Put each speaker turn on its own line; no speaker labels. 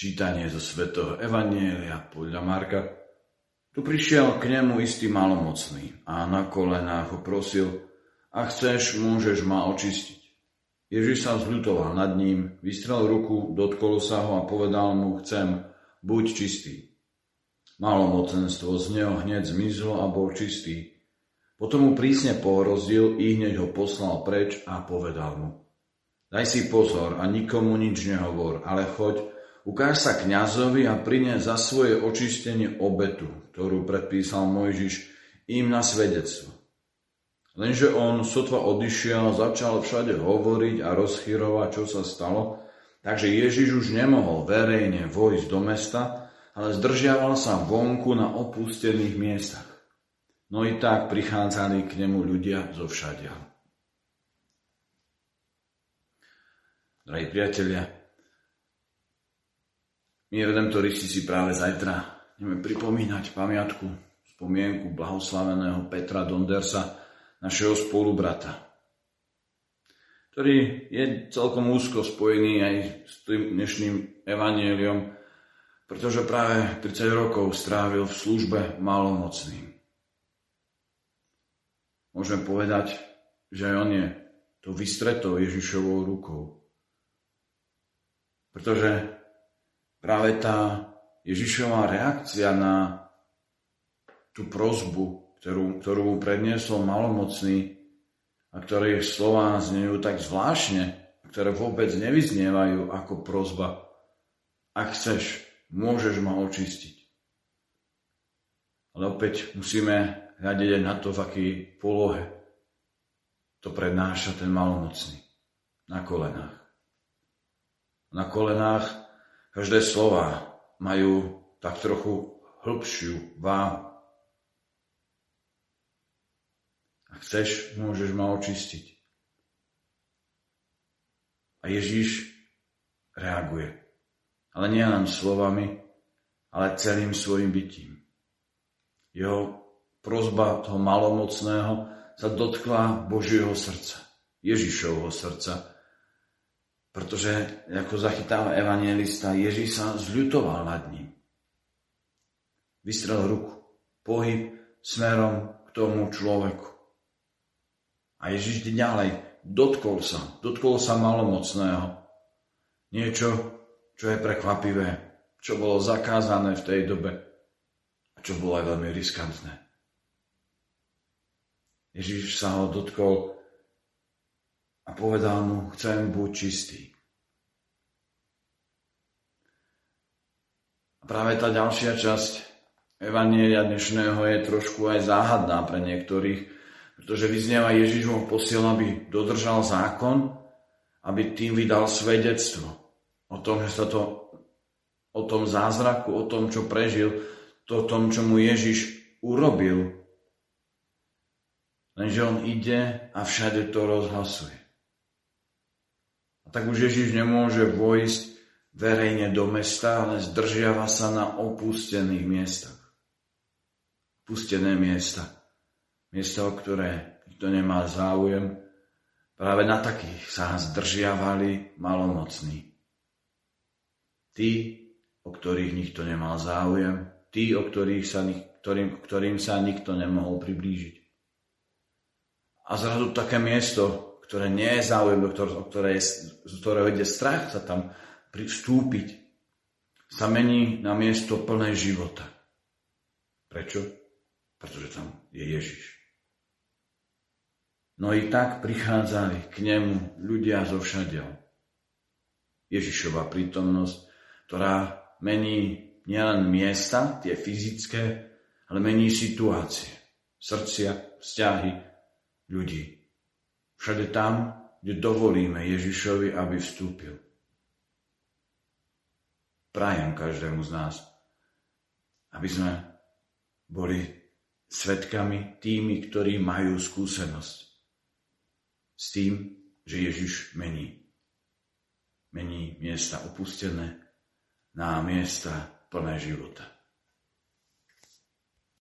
Čítanie zo svätého Evanielia podľa Marka. Tu prišiel k nemu istý malomocný a na kolenách ho prosil, ak chceš, môžeš ma očistiť. Ježiš sa zľutoval nad ním, vystrel ruku, dotkol sa ho a povedal mu, chcem, buď čistý. Malomocenstvo z neho hneď zmizlo a bol čistý. Potom mu prísne pohrozdil i hneď ho poslal preč a povedal mu, daj si pozor a nikomu nič nehovor, ale choď, Ukáž sa kňazovi a prine za svoje očistenie obetu, ktorú predpísal Mojžiš im na svedectvo. Lenže on sotva odišiel, začal všade hovoriť a rozchyrovať, čo sa stalo, takže Ježiš už nemohol verejne vojsť do mesta, ale zdržiaval sa vonku na opustených miestach. No i tak prichádzali k nemu ľudia zo všadia. Drahí priatelia, my redemptoristi si práve zajtra ideme pripomínať pamiatku, spomienku blahoslaveného Petra Dondersa, našeho spolubrata, ktorý je celkom úzko spojený aj s tým dnešným evanieliom, pretože práve 30 rokov strávil v službe malomocným. Môžeme povedať, že on je to vystretou Ježišovou rukou. Pretože práve tá Ježišová reakcia na tú prozbu, ktorú, ktorú predniesol malomocný a ktoré slova znejú tak zvláštne, ktoré vôbec nevyznievajú ako prozba. Ak chceš, môžeš ma očistiť. Ale opäť musíme hľadiť aj na to, v akej polohe to prednáša ten malomocný. Na kolenách. Na kolenách Každé slova majú tak trochu hĺbšiu váhu. Ak chceš, môžeš ma očistiť. A Ježíš reaguje. Ale nie len slovami, ale celým svojim bytím. Jeho prozba toho malomocného sa dotkla Božieho srdca, Ježišovho srdca, pretože, ako zachytáva evangelista, Ježíš sa zľutoval nad ním. Vystrel ruku, pohyb smerom k tomu človeku. A Ježíš ďalej, dotkol sa, dotkol sa malomocného. Niečo, čo je prekvapivé, čo bolo zakázané v tej dobe a čo bolo aj veľmi riskantné. Ježíš sa ho dotkol povedal mu, chcem buď čistý. A práve tá ďalšia časť Evanielia dnešného je trošku aj záhadná pre niektorých, pretože vyznieva Ježiš mu posiel, aby dodržal zákon, aby tým vydal svedectvo o tom, že sa to o tom zázraku, o tom, čo prežil, to o tom, čo mu Ježiš urobil. Lenže on ide a všade to rozhlasuje tak už Ježiš nemôže vojsť verejne do mesta, ale zdržiava sa na opustených miestach. Opustené miesta. Miesta, o ktoré nikto nemá záujem. Práve na takých sa zdržiavali malomocní. Tí, o ktorých nikto nemal záujem, tí, o ktorých sa, ktorým, ktorým sa nikto nemohol priblížiť. A zrazu také miesto, ktoré nie je záujem, ktorého, ktoré z ktorého ide strach sa tam pristúpiť, sa mení na miesto plné života. Prečo? Pretože tam je Ježiš. No i tak prichádzali k nemu ľudia zo všadiel. Ježišova prítomnosť, ktorá mení nielen miesta, tie fyzické, ale mení situácie, srdcia, vzťahy ľudí. Všade tam, kde dovolíme Ježišovi, aby vstúpil. Prajem každému z nás, aby sme boli svetkami tými, ktorí majú skúsenosť s tým, že Ježiš mení. Mení miesta opustené na miesta plné života.